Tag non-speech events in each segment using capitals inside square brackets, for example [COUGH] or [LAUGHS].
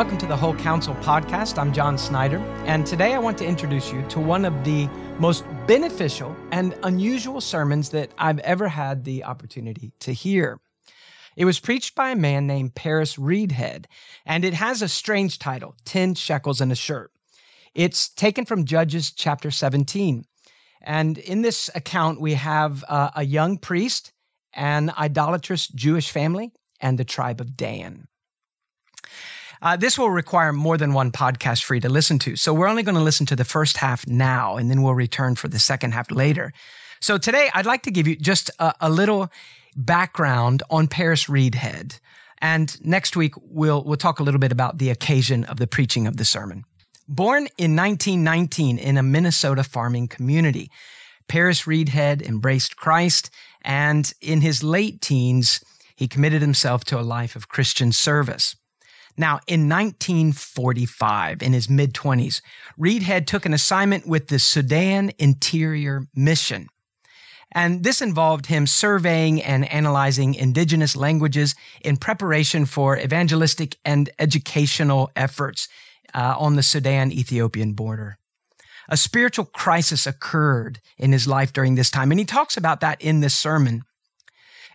Welcome to the Whole Counsel podcast. I'm John Snyder, and today I want to introduce you to one of the most beneficial and unusual sermons that I've ever had the opportunity to hear. It was preached by a man named Paris Reidhead, and it has a strange title 10 Shekels and a Shirt. It's taken from Judges chapter 17. And in this account, we have uh, a young priest, an idolatrous Jewish family, and the tribe of Dan. Uh, this will require more than one podcast for you to listen to. So we're only going to listen to the first half now, and then we'll return for the second half later. So today, I'd like to give you just a, a little background on Paris Reidhead. And next week, we'll, we'll talk a little bit about the occasion of the preaching of the sermon. Born in 1919 in a Minnesota farming community, Paris Reidhead embraced Christ, and in his late teens, he committed himself to a life of Christian service. Now, in 1945, in his mid 20s, Reidhead took an assignment with the Sudan Interior Mission. And this involved him surveying and analyzing indigenous languages in preparation for evangelistic and educational efforts uh, on the Sudan Ethiopian border. A spiritual crisis occurred in his life during this time, and he talks about that in this sermon.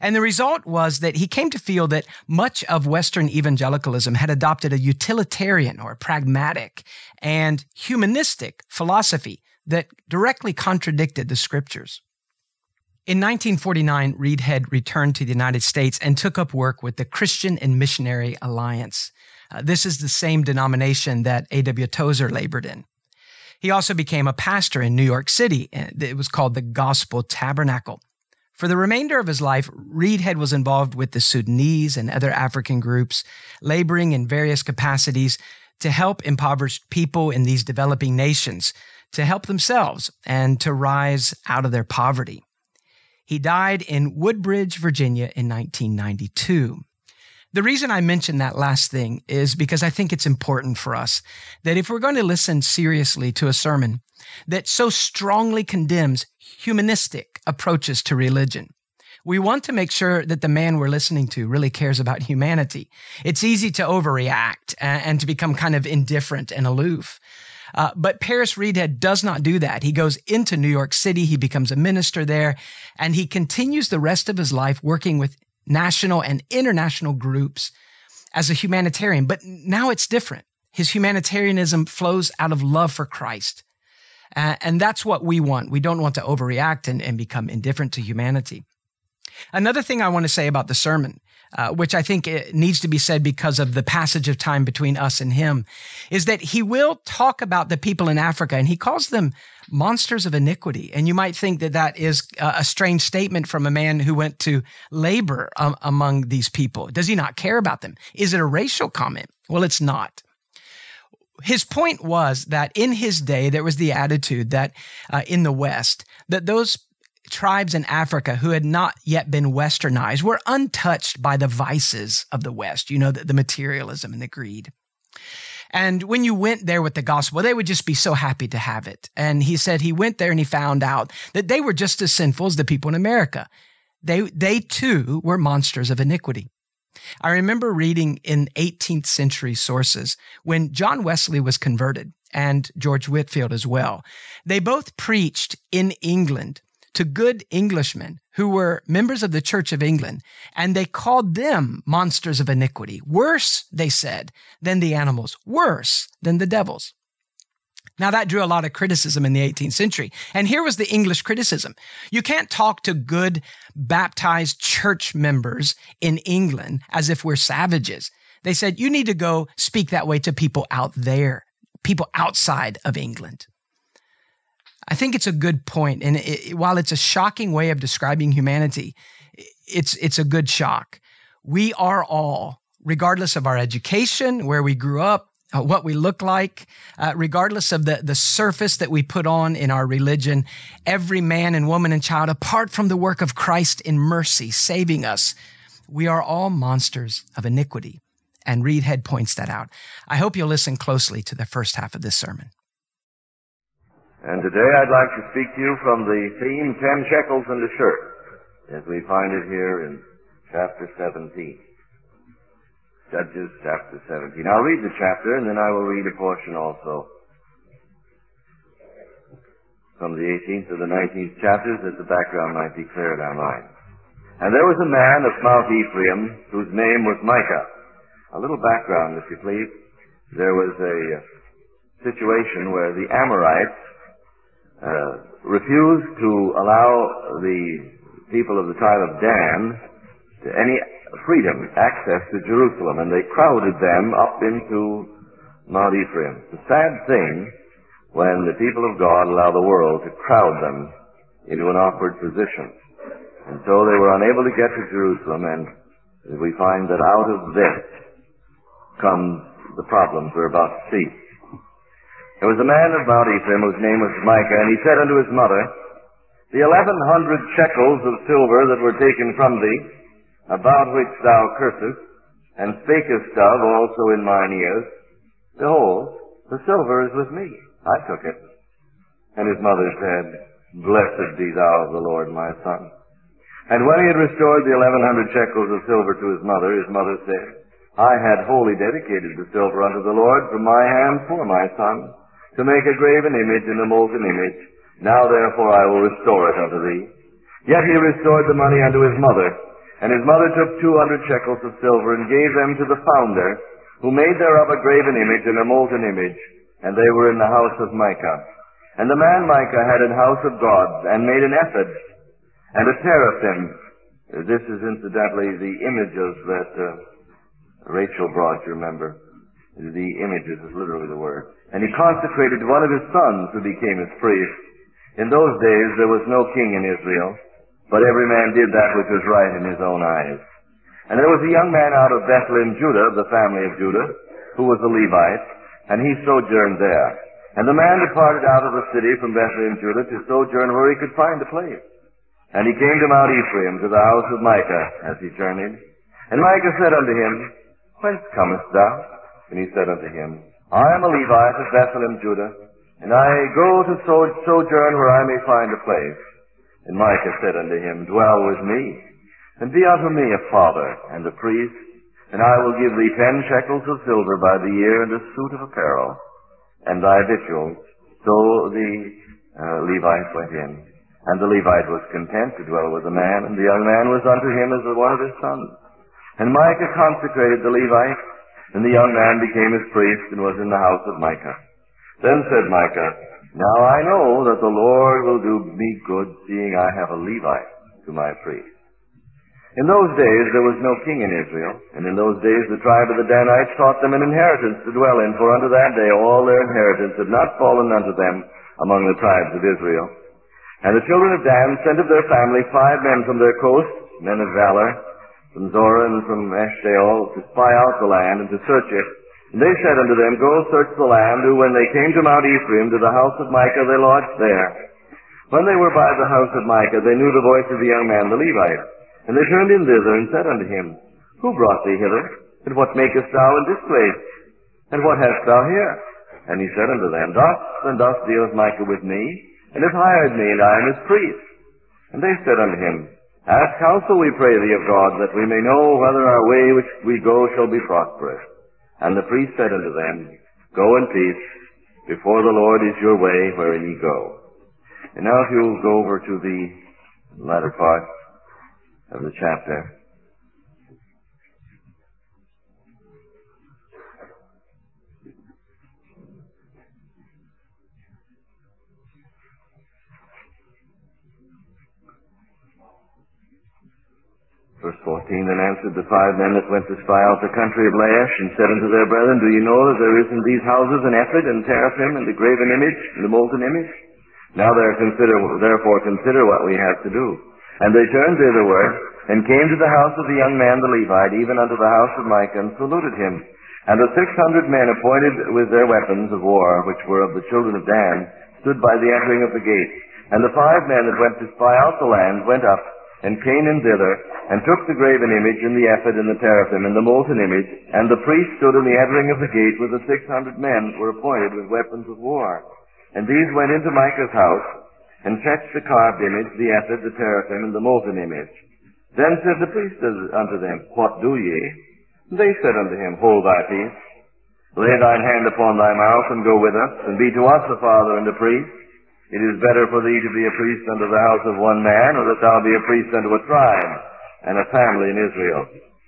And the result was that he came to feel that much of Western evangelicalism had adopted a utilitarian or pragmatic and humanistic philosophy that directly contradicted the scriptures. In 1949, Reidhead returned to the United States and took up work with the Christian and Missionary Alliance. Uh, this is the same denomination that A.W. Tozer labored in. He also became a pastor in New York City. It was called the Gospel Tabernacle. For the remainder of his life, Reidhead was involved with the Sudanese and other African groups, laboring in various capacities to help impoverished people in these developing nations to help themselves and to rise out of their poverty. He died in Woodbridge, Virginia in 1992. The reason I mention that last thing is because I think it's important for us that if we're going to listen seriously to a sermon that so strongly condemns humanistic approaches to religion, we want to make sure that the man we're listening to really cares about humanity. It's easy to overreact and, to become kind of indifferent and aloof. Uh, but Paris Reidhead does not do that. He goes into New York City, he becomes a minister there, and he continues the rest of his life working with national and international groups as a humanitarian. But now it's different. His humanitarianism flows out of love for Christ. Uh, and that's what we want. We don't want to overreact and, and become indifferent to humanity. Another thing I want to say about the sermon, uh, which I think needs to be said because of the passage of time between us and him, is that he will talk about the people in Africa and he calls them monsters of iniquity. And you might think that that is a strange statement from a man who went to labor um, among these people. Does he not care about them? Is it a racial comment? Well, it's not. His point was that in his day, there was the attitude that uh, in the West, that those tribes in Africa who had not yet been westernized were untouched by the vices of the West, you know, the, the materialism and the greed. And when you went there with the gospel, they would just be so happy to have it. And he said he went there and he found out that they were just as sinful as the people in America. They, they too were monsters of iniquity. I remember reading in 18th century sources when John Wesley was converted and George Whitefield as well. They both preached in England to good Englishmen who were members of the Church of England, and they called them monsters of iniquity. Worse, they said, than the animals, worse than the devils. Now that drew a lot of criticism in the 18th century. And here was the English criticism. You can't talk to good baptized church members in England as if we're savages. They said, you need to go speak that way to people out there, people outside of England. I think it's a good point, and it, while it's a shocking way of describing humanity, it's it's a good shock. We are all, regardless of our education, where we grew up, uh, what we look like, uh, regardless of the, the surface that we put on in our religion, every man and woman and child, apart from the work of Christ in mercy, saving us, we are all monsters of iniquity. And Reidhead points that out. I hope you'll listen closely to the first half of this sermon. And today I'd like to speak to you from the theme, Ten Shekels and a Shirt, as we find it here in chapter 17. Judges chapter 17. I'll read the chapter and then I will read a portion also from the 18th to the 19th chapters that the background might be clear in our minds. And there was a man of Mount Ephraim whose name was Micah. A little background, if you please. There was a situation where the Amorites uh, refused to allow the people of the tribe of Dan to any freedom, access to Jerusalem, and they crowded them up into Mount Ephraim. It's a sad thing when the people of God allow the world to crowd them into an awkward position. And so they were unable to get to Jerusalem, and we find that out of this comes the problems we're about to see. There was a man of Mount Ephraim whose name was Micah, and he said unto his mother, The eleven hundred shekels of silver that were taken from thee, about which thou cursest, and spakest of also in mine ears, behold, the silver is with me. I took it. And his mother said, Blessed be thou of the Lord, my son. And when he had restored the eleven hundred shekels of silver to his mother, his mother said, I had wholly dedicated the silver unto the Lord from my hand for my son, to make a graven image and a molten image. Now therefore I will restore it unto thee. Yet he restored the money unto his mother, and his mother took two hundred shekels of silver and gave them to the founder, who made thereof a graven image and a molten image, and they were in the house of Micah. And the man Micah had an house of God, and made an ephod, and a teraphim. This is incidentally the images that uh, Rachel brought, you remember. The images is literally the word. And he consecrated one of his sons who became his priest. In those days there was no king in Israel, but every man did that which was right in his own eyes. And there was a young man out of Bethlehem, Judah, of the family of Judah, who was a Levite, and he sojourned there. And the man departed out of the city from Bethlehem, Judah, to sojourn where he could find a place. And he came to Mount Ephraim, to the house of Micah, as he journeyed. And Micah said unto him, Whence comest thou? And he said unto him, I am a Levite of Bethlehem, Judah, and I go to sojourn where I may find a place. And Micah said unto him, Dwell with me, and be unto me a father and a priest, and I will give thee ten shekels of silver by the year and a suit of apparel, and thy victuals. So the uh, Levite went in. And the Levite was content to dwell with the man, and the young man was unto him as one of his sons. And Micah consecrated the Levite, and the young man became his priest and was in the house of Micah. Then said Micah, Now I know that the Lord will do me good, seeing I have a Levite to my priest. In those days there was no king in Israel, and in those days the tribe of the Danites sought them an inheritance to dwell in, for unto that day all their inheritance had not fallen unto them among the tribes of Israel. And the children of Dan sent of their family five men from their coast, men of valor, from Zorah and from Eshtaol, to spy out the land and to search it. And they said unto them, Go search the land, who when they came to Mount Ephraim, to the house of Micah, they lodged there. When they were by the house of Micah, they knew the voice of the young man, the Levite. And they turned in thither and said unto him, Who brought thee hither? And what makest thou in this place? And what hast thou here? And he said unto them, Thus and thus dealeth Micah with me, and hath hired me, and I am his priest. And they said unto him, Ask counsel, we pray thee, of God, that we may know whether our way which we go shall be prosperous. And the priest said unto them, Go in peace, before the Lord is your way wherein ye go. And now if you'll go over to the latter part of the chapter. Verse 14, Then answered the five men that went to spy out the country of Laish, and said unto their brethren, Do ye know that there is in these houses an ephod, and teraphim, and the graven image, and the molten image? Now consider, therefore consider what we have to do. And they turned thitherward, and came to the house of the young man the Levite, even unto the house of Micah, and saluted him. And the six hundred men appointed with their weapons of war, which were of the children of Dan, stood by the entering of the gate. And the five men that went to spy out the land went up, and came in thither, and took the graven image, and the ephod, and the teraphim, and the molten image, and the priest stood in the entering of the gate with the six hundred men that were appointed with weapons of war. And these went into Micah's house, and fetched the carved image, the ephod, the teraphim, and the molten image. Then said the priest unto them, What do ye? They said unto him, Hold thy peace. Lay thine hand upon thy mouth, and go with us, and be to us a father and a priest. It is better for thee to be a priest unto the house of one man, or that thou be a priest unto a tribe, and a family in Israel.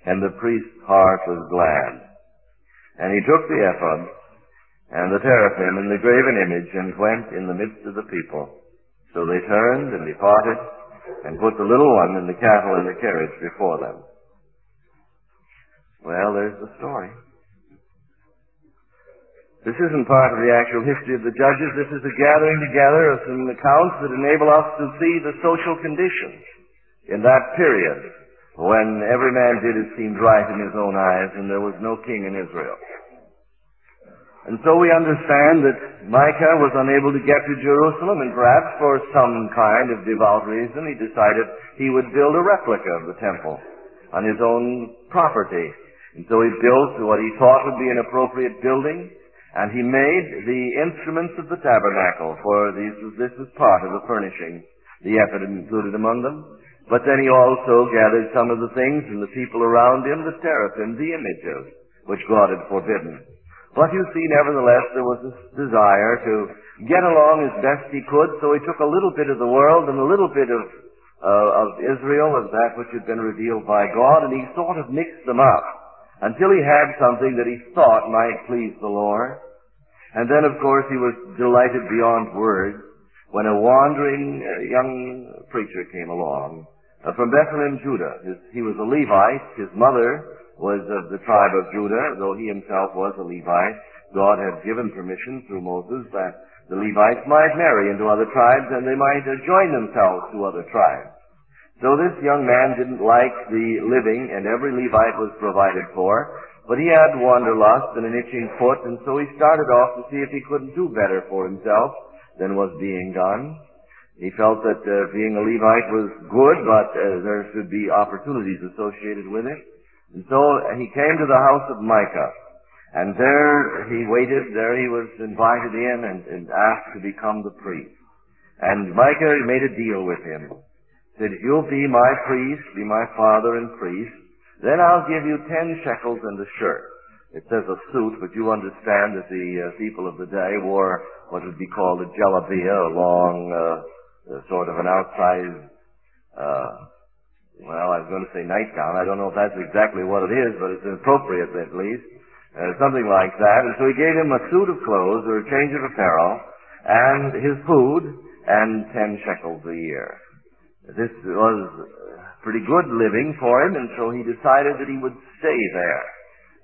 And the priest's heart was glad. And he took the ephod, and the teraphim, and the graven image, and went in the midst of the people. So they turned and departed, and put the little one and the cattle in the carriage before them. Well, there's the story. This isn't part of the actual history of the judges. This is a gathering together of some accounts that enable us to see the social conditions in that period when every man did as seemed right in his own eyes and there was no king in Israel. And so we understand that Micah was unable to get to Jerusalem and perhaps for some kind of devout reason he decided he would build a replica of the temple on his own property. And so he built what he thought would be an appropriate building and he made the instruments of the tabernacle, for these, this was part of the furnishing, the ephod included among them. But then he also gathered some of the things and the people around him, the teraphim, the images, which God had forbidden. But you see, nevertheless, there was this desire to get along as best he could, so he took a little bit of the world and a little bit of, uh, of Israel, of that which had been revealed by God, and he sort of mixed them up until he had something that he thought might please the Lord. And then, of course, he was delighted beyond words when a wandering uh, young preacher came along uh, from Bethlehem, Judah. His, he was a Levite. His mother was of the tribe of Judah, though he himself was a Levite. God had given permission through Moses that the Levites might marry into other tribes and they might uh, join themselves to other tribes. So this young man didn't like the living, and every Levite was provided for. But he had wanderlust and an itching foot, and so he started off to see if he couldn't do better for himself than was being done. He felt that uh, being a Levite was good, but uh, there should be opportunities associated with it. And so he came to the house of Micah. And there he waited, there he was invited in and, and asked to become the priest. And Micah made a deal with him. Said, if you'll be my priest, be my father and priest, then I'll give you ten shekels and a shirt. It says a suit, but you understand that the uh, people of the day wore what would be called a jalabia, a long, uh, sort of an outside, uh, well, I was going to say nightgown. I don't know if that's exactly what it is, but it's appropriate at least. Uh, something like that. And so he gave him a suit of clothes or a change of apparel and his food and ten shekels a year. This was pretty good living for him, and so he decided that he would stay there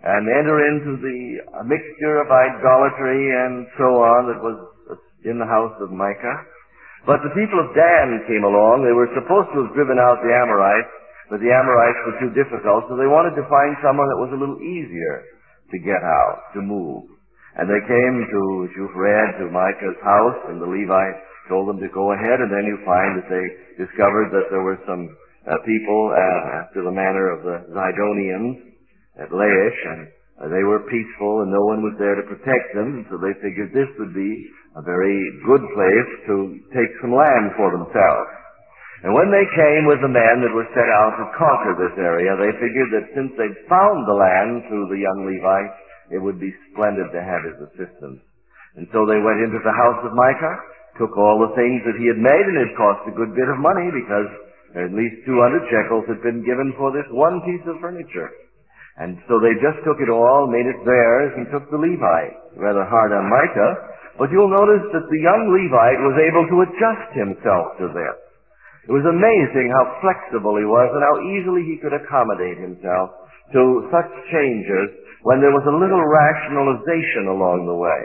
and enter into the mixture of idolatry and so on that was in the house of Micah. But the people of Dan came along. They were supposed to have driven out the Amorites, but the Amorites were too difficult, so they wanted to find someone that was a little easier to get out, to move. And they came to, as you've read, to Micah's house, and the Levites told them to go ahead, and then you find that they discovered that there were some uh, people uh, after the manner of the Zidonians at Laish, and uh, they were peaceful and no one was there to protect them, so they figured this would be a very good place to take some land for themselves. And when they came with the men that were set out to conquer this area, they figured that since they'd found the land through the young Levite, it would be splendid to have his assistance. And so they went into the house of Micah, took all the things that he had made, and it cost a good bit of money because at least 200 shekels had been given for this one piece of furniture. And so they just took it all, made it theirs, and took the Levite. Rather hard on Micah. But you'll notice that the young Levite was able to adjust himself to this. It was amazing how flexible he was and how easily he could accommodate himself to such changes when there was a little rationalization along the way.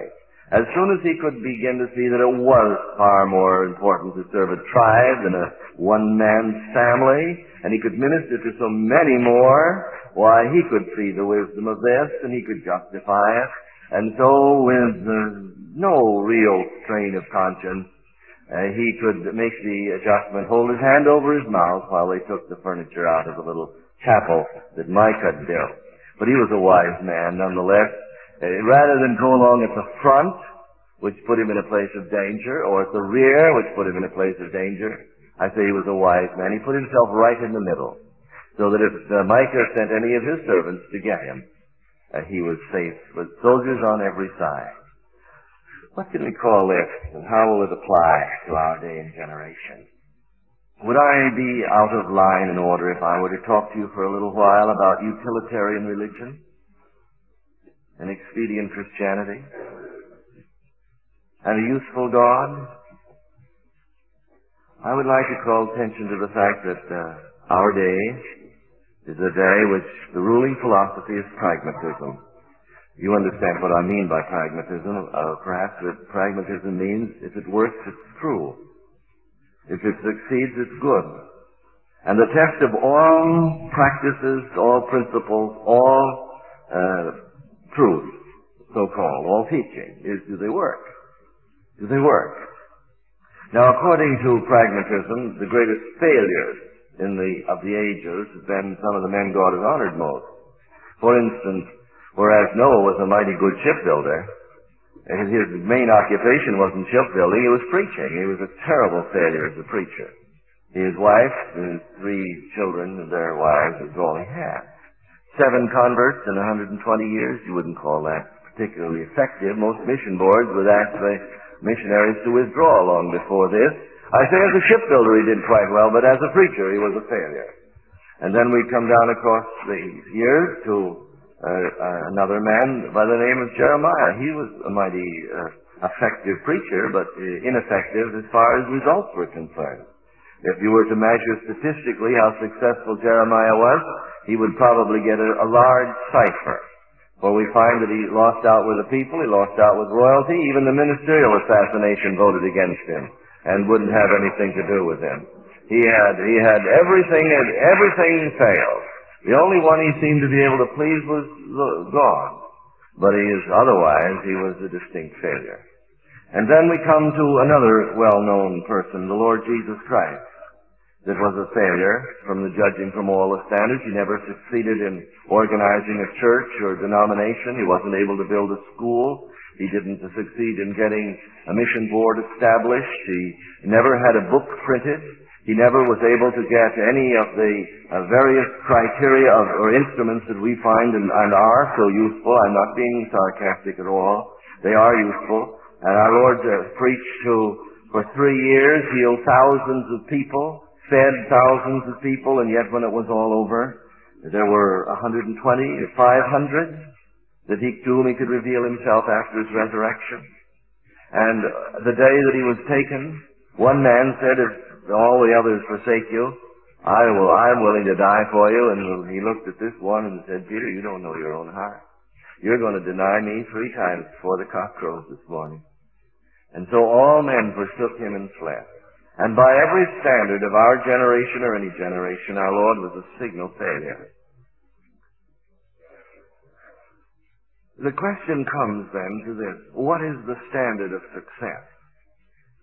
As soon as he could begin to see that it was far more important to serve a tribe than a one-man family, and he could minister to so many more, why, he could see the wisdom of this, and he could justify it. And so, with uh, no real strain of conscience, uh, he could make the adjustment, hold his hand over his mouth while they took the furniture out of the little chapel that Micah had built. But he was a wise man nonetheless. Uh, rather than go along at the front, which put him in a place of danger, or at the rear, which put him in a place of danger, I say he was a wise man. He put himself right in the middle. so that if uh, Micah sent any of his servants to get him, uh, he was safe with soldiers on every side. What can we call this, and how will it apply to our day and generation? Would I be out of line and order if I were to talk to you for a little while about utilitarian religion and expedient Christianity and a useful God? I would like to call attention to the fact that uh, our day is a day which the ruling philosophy is pragmatism. You understand what I mean by pragmatism. Uh, perhaps that pragmatism means if it works, it's true. If it succeeds, it's good. And the test of all practices, all principles, all uh, truth, so-called, all teaching, is do they work? Do they work? Now, according to pragmatism, the greatest failures in the, of the ages than some of the men God has honored most. For instance, whereas Noah was a mighty good shipbuilder, his main occupation wasn't shipbuilding, he was preaching. He was a terrible failure as a preacher. His wife his three children and their wives was all he had. Seven converts in 120 years, you wouldn't call that particularly effective. Most mission boards would ask the missionaries to withdraw long before this. I say as a shipbuilder he did quite well, but as a preacher he was a failure. And then we come down across the years to uh, uh, another man by the name of Jeremiah. He was a mighty uh, effective preacher, but uh, ineffective as far as results were concerned. If you were to measure statistically how successful Jeremiah was, he would probably get a, a large cipher. For we find that he lost out with the people, he lost out with royalty, even the ministerial association voted against him and wouldn't have anything to do with him. He had, he had everything, and everything failed. The only one he seemed to be able to please was God. But he is, otherwise, he was a distinct failure. And then we come to another well-known person, the Lord Jesus Christ that was a failure from the judging from all the standards. He never succeeded in organizing a church or denomination. He wasn't able to build a school. He didn't succeed in getting a mission board established. He never had a book printed. He never was able to get any of the uh, various criteria of, or instruments that we find and, and are so useful. I'm not being sarcastic at all. They are useful. And our Lord uh, preached to, for three years, healed thousands of people fed thousands of people, and yet when it was all over, there were 120 or 500 that he, to whom he could reveal himself after his resurrection. And the day that he was taken, one man said, if all the others forsake you, I will, I'm willing to die for you. And he looked at this one and said, Peter, you don't know your own heart. You're going to deny me three times before the cock crows this morning. And so all men forsook him and fled. And by every standard of our generation or any generation, our Lord was a signal failure. The question comes then to this. What is the standard of success?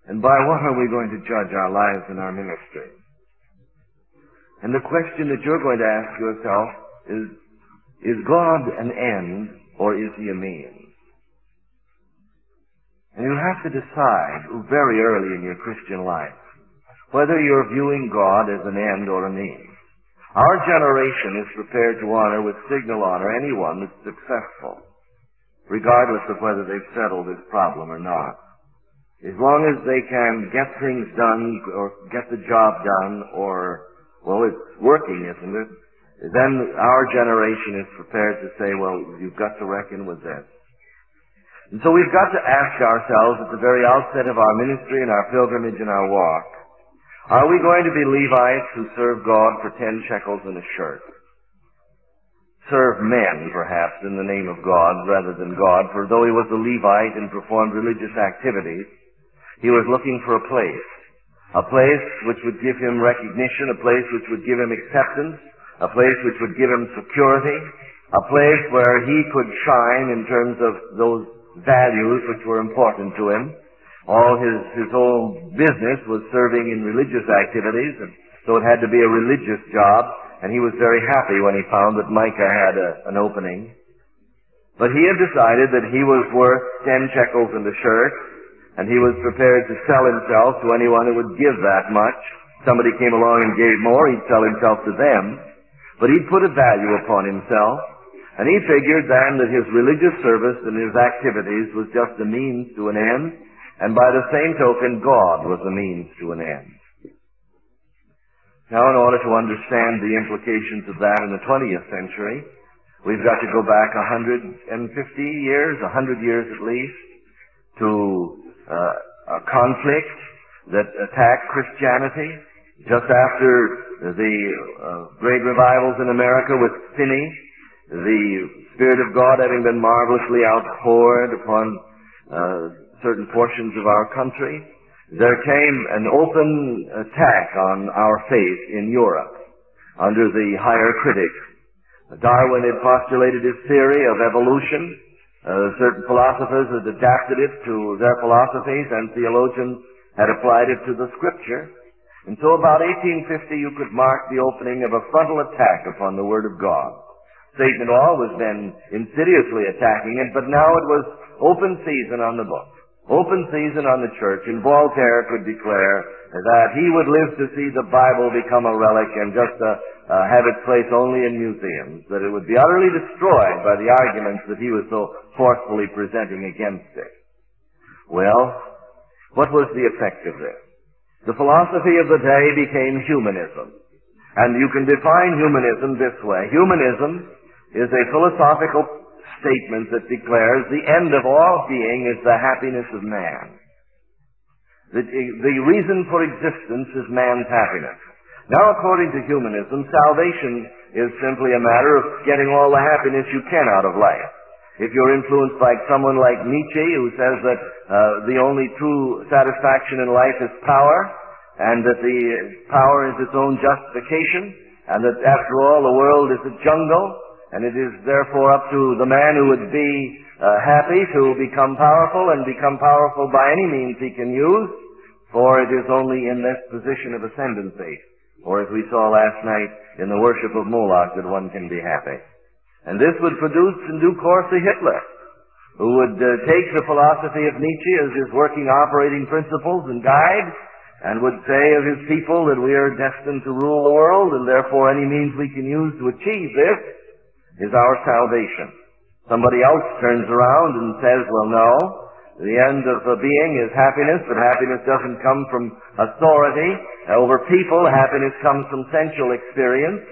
And by what are we going to judge our lives and our ministry? And the question that you're going to ask yourself is, is God an end or is he a means? And you have to decide very early in your Christian life whether you're viewing God as an end or a means. Our generation is prepared to honor with signal honor anyone that's successful, regardless of whether they've settled this problem or not. As long as they can get things done or get the job done or, well, it's working, isn't it? Then our generation is prepared to say, well, you've got to reckon with this. And so we've got to ask ourselves at the very outset of our ministry and our pilgrimage and our walk, are we going to be Levites who serve God for ten shekels and a shirt? Serve men, perhaps, in the name of God rather than God, for though he was a Levite and performed religious activities, he was looking for a place. A place which would give him recognition, a place which would give him acceptance, a place which would give him security, a place where he could shine in terms of those values which were important to him. All his, his whole business was serving in religious activities, and so it had to be a religious job, and he was very happy when he found that Micah had a, an opening. But he had decided that he was worth ten shekels in the shirt, and he was prepared to sell himself to anyone who would give that much. Somebody came along and gave more, he'd sell himself to them. But he'd put a value upon himself, and he figured then that his religious service and his activities was just a means to an end, and by the same token, God was a means to an end. Now, in order to understand the implications of that in the 20th century, we've got to go back 150 years, 100 years at least, to uh, a conflict that attacked Christianity just after the uh, great revivals in America with Finney, the Spirit of God having been marvelously outpoured upon uh, certain portions of our country, there came an open attack on our faith in Europe under the higher critics. Darwin had postulated his theory of evolution. Uh, certain philosophers had adapted it to their philosophies, and theologians had applied it to the Scripture. And so about 1850 you could mark the opening of a frontal attack upon the Word of God. Satan had always been insidiously attacking it, but now it was open season on the book. Open season on the church, and Voltaire could declare that he would live to see the Bible become a relic and just uh, uh, have its place only in museums, that it would be utterly destroyed by the arguments that he was so forcefully presenting against it. Well, what was the effect of this? The philosophy of the day became humanism. And you can define humanism this way. Humanism is a philosophical statement that declares the end of all being is the happiness of man. The, the reason for existence is man's happiness. Now, according to humanism, salvation is simply a matter of getting all the happiness you can out of life. If you're influenced by someone like Nietzsche, who says that uh, the only true satisfaction in life is power, and that the power is its own justification, and that after all the world is a jungle, and it is therefore up to the man who would be uh, happy to become powerful and become powerful by any means he can use, for it is only in this position of ascendancy, or as we saw last night in the worship of Moloch, that one can be happy. And this would produce in due course a Hitler, who would uh, take the philosophy of Nietzsche as his working operating principles and guide, and would say of his people that we are destined to rule the world, and therefore any means we can use to achieve this is our salvation. Somebody else turns around and says, well, no, the end of the being is happiness, but happiness doesn't come from authority over people. Happiness comes from sensual experience.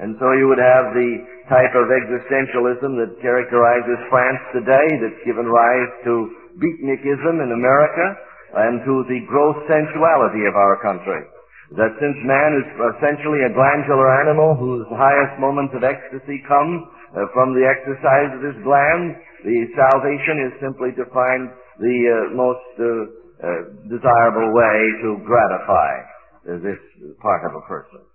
And so you would have the type of existentialism that characterizes France today that's given rise to beatnikism in America and to the gross sensuality of our country. That since man is essentially a glandular animal whose highest moments of ecstasy come uh, from the exercise of his glands, the salvation is simply to find the uh, most uh, uh desirable way to gratify this part of a person.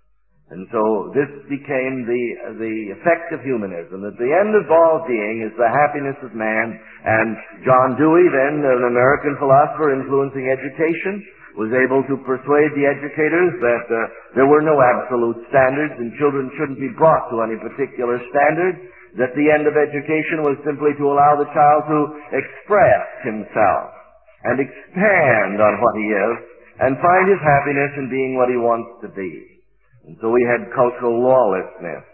And so this became the, the effect of humanism, that the end of all being is the happiness of man. And John Dewey, then an American philosopher influencing education, was able to persuade the educators that uh, there were no absolute standards and children shouldn't be brought to any particular standard, that the end of education was simply to allow the child to express himself and expand on what he is and find his happiness in being what he wants to be. And so we had cultural lawlessness,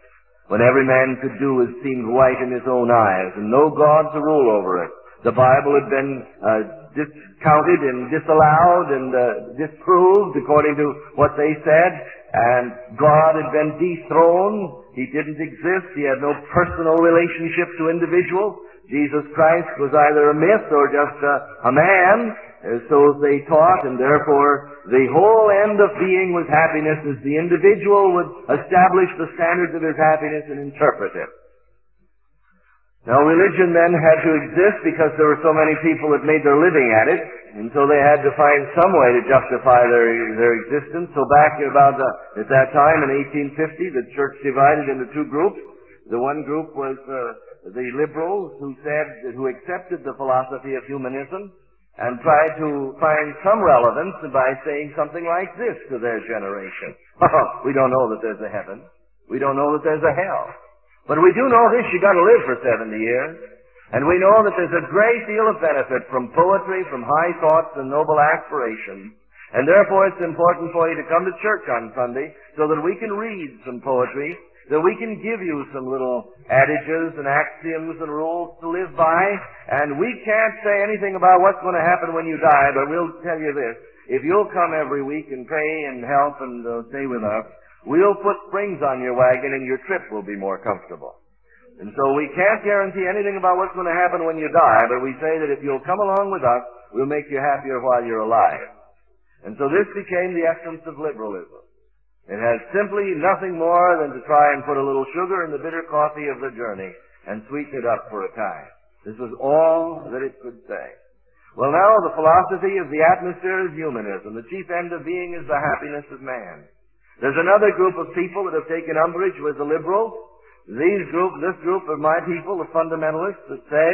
when every man could do as seemed right in his own eyes, and no God to rule over it. The Bible had been uh, discounted and disallowed and uh, disproved according to what they said, and God had been dethroned. He didn't exist. He had no personal relationship to individuals. Jesus Christ was either a myth or just a, a man, so they taught, and therefore the whole end of being was happiness as the individual would establish the standards of his happiness and interpret it. Now religion then had to exist because there were so many people that made their living at it, and so they had to find some way to justify their, their existence. So back about the, at that time in 1850, the church divided into two groups. The one group was uh, the liberals who said, who accepted the philosophy of humanism, and try to find some relevance by saying something like this to their generation. [LAUGHS] we don't know that there's a heaven. We don't know that there's a hell. But we do know this, you gotta live for 70 years. And we know that there's a great deal of benefit from poetry, from high thoughts and noble aspirations. And therefore it's important for you to come to church on Sunday so that we can read some poetry that we can give you some little adages and axioms and rules to live by, and we can't say anything about what's going to happen when you die, but we'll tell you this. If you'll come every week and pray and help and uh, stay with us, we'll put springs on your wagon and your trip will be more comfortable. And so we can't guarantee anything about what's going to happen when you die, but we say that if you'll come along with us, we'll make you happier while you're alive. And so this became the essence of liberalism. It has simply nothing more than to try and put a little sugar in the bitter coffee of the journey and sweeten it up for a time. This was all that it could say. Well, now the philosophy of the atmosphere is humanism. The chief end of being is the happiness of man. There's another group of people that have taken umbrage with the liberals. These group, this group of my people, the fundamentalists, that say,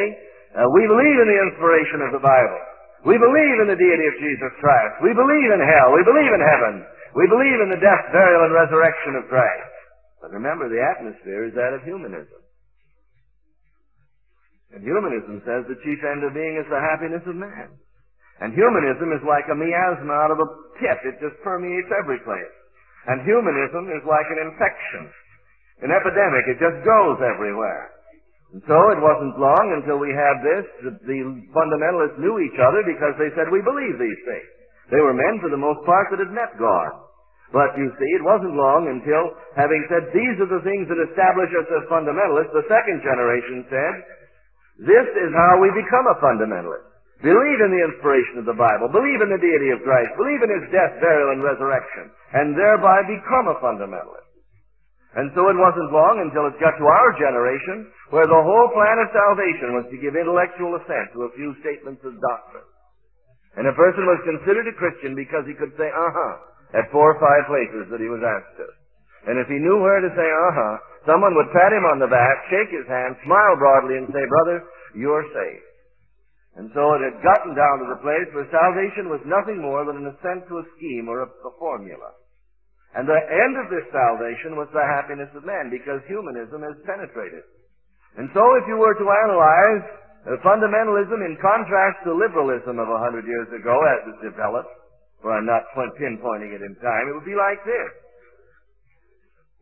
uh, we believe in the inspiration of the Bible. We believe in the deity of Jesus Christ. We believe in hell. We believe in heaven. We believe in the death, burial, and resurrection of Christ. But remember, the atmosphere is that of humanism. And humanism says the chief end of being is the happiness of man. And humanism is like a miasma out of a pit. It just permeates every place. And humanism is like an infection, an epidemic. It just goes everywhere. And so it wasn't long until we had this that the fundamentalists knew each other because they said, we believe these things. They were men, for the most part, that had met God. But you see, it wasn't long until, having said, these are the things that establish us as fundamentalists, the second generation said, this is how we become a fundamentalist. Believe in the inspiration of the Bible. Believe in the deity of Christ. Believe in His death, burial, and resurrection. And thereby become a fundamentalist. And so it wasn't long until it got to our generation where the whole plan of salvation was to give intellectual assent to a few statements of doctrine. And a person was considered a Christian because he could say uh-huh at four or five places that he was asked to. And if he knew where to say uh-huh, someone would pat him on the back, shake his hand, smile broadly, and say, brother, you're saved. And so it had gotten down to the place where salvation was nothing more than an assent to a scheme or a, a formula. And the end of this salvation was the happiness of man because humanism has penetrated. And so if you were to analyze fundamentalism, in contrast to liberalism of a hundred years ago as it developed, for I'm not pinpointing it in time, it would be like this.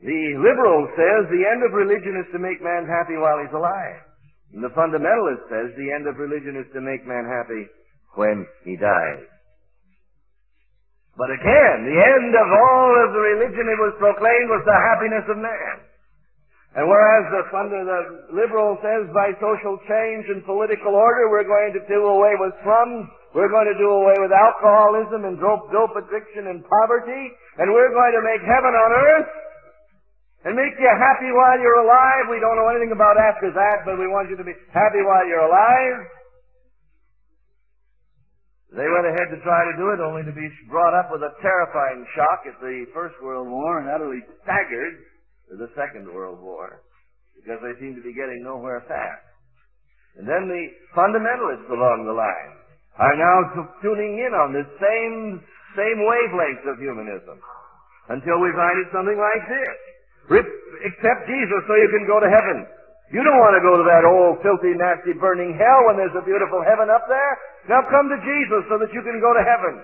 The liberal says the end of religion is to make man happy while he's alive. And the fundamentalist says the end of religion is to make man happy when he dies. But again, the end of all of the religion it was proclaimed was the happiness of man. And whereas the, under the liberal says by social change and political order we're going to do away with slums, we're going to do away with alcoholism and dope, dope addiction and poverty, and we're going to make heaven on earth and make you happy while you're alive. We don't know anything about after that, but we want you to be happy while you're alive. They went ahead to try to do it only to be brought up with a terrifying shock at the First World War and utterly staggered to the Second World War because they seemed to be getting nowhere fast. And then the fundamentalists along the line are now tuning in on this same, same wavelength of humanism until we find it something like this. Rip, accept Jesus so you can go to heaven. You don't want to go to that old, filthy, nasty, burning hell when there's a beautiful heaven up there. Now come to Jesus so that you can go to heaven.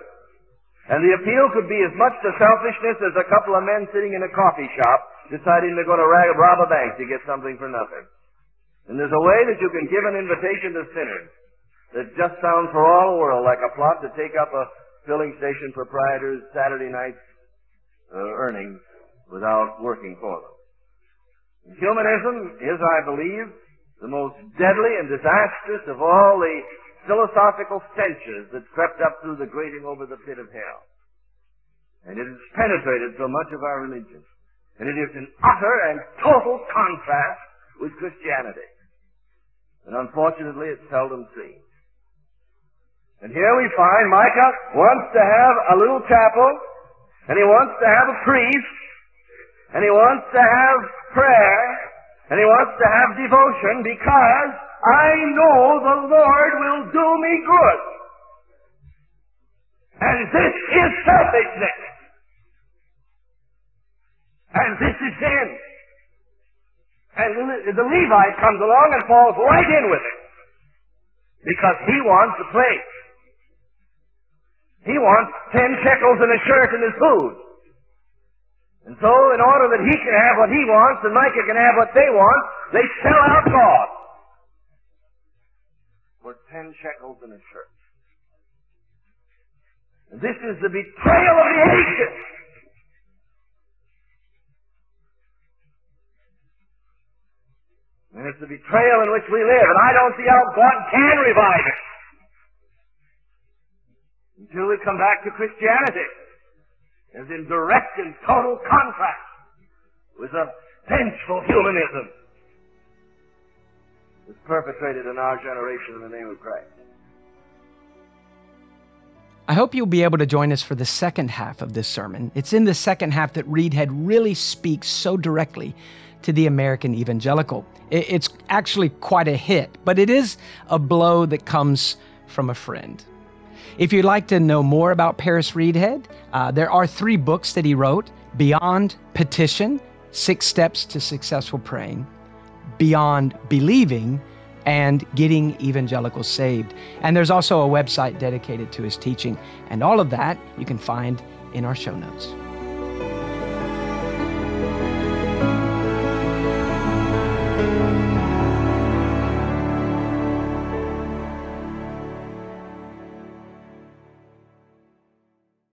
And the appeal could be as much to selfishness as a couple of men sitting in a coffee shop deciding they're going to rob a bank to get something for nothing. And there's a way that you can give an invitation to sinners that just sounds for all the world like a plot to take up a filling station proprietor's Saturday night uh, earnings without working for them. Humanism is, I believe, the most deadly and disastrous of all the philosophical stenches that crept up through the grating over the pit of hell. And it has penetrated so much of our religion. And it is in utter and total contrast with Christianity. And unfortunately, it's seldom seen. And here we find Micah wants to have a little chapel, and he wants to have a priest, and he wants to have prayer, and he wants to have devotion because I know the Lord will do me good. And this is selfishness. And this is sin. And the Levite comes along and falls right in with it. Because he wants a place. He wants ten shekels and a shirt and his food. And so, in order that he can have what he wants and Micah can have what they want, they sell out God for ten shekels in a shirt. And this is the betrayal of the ages. And it's the betrayal in which we live, and I don't see how God can revive it until we come back to Christianity is in direct and total contrast with the vengeful humanism that's perpetrated in our generation in the name of Christ. I hope you'll be able to join us for the second half of this sermon. It's in the second half that Reidhead really speaks so directly to the American evangelical. It's actually quite a hit, but it is a blow that comes from a friend. If you'd like to know more about Paris Reidhead, uh, there are three books that he wrote Beyond Petition, Six Steps to Successful Praying, Beyond Believing, and Getting Evangelicals Saved. And there's also a website dedicated to his teaching. And all of that you can find in our show notes.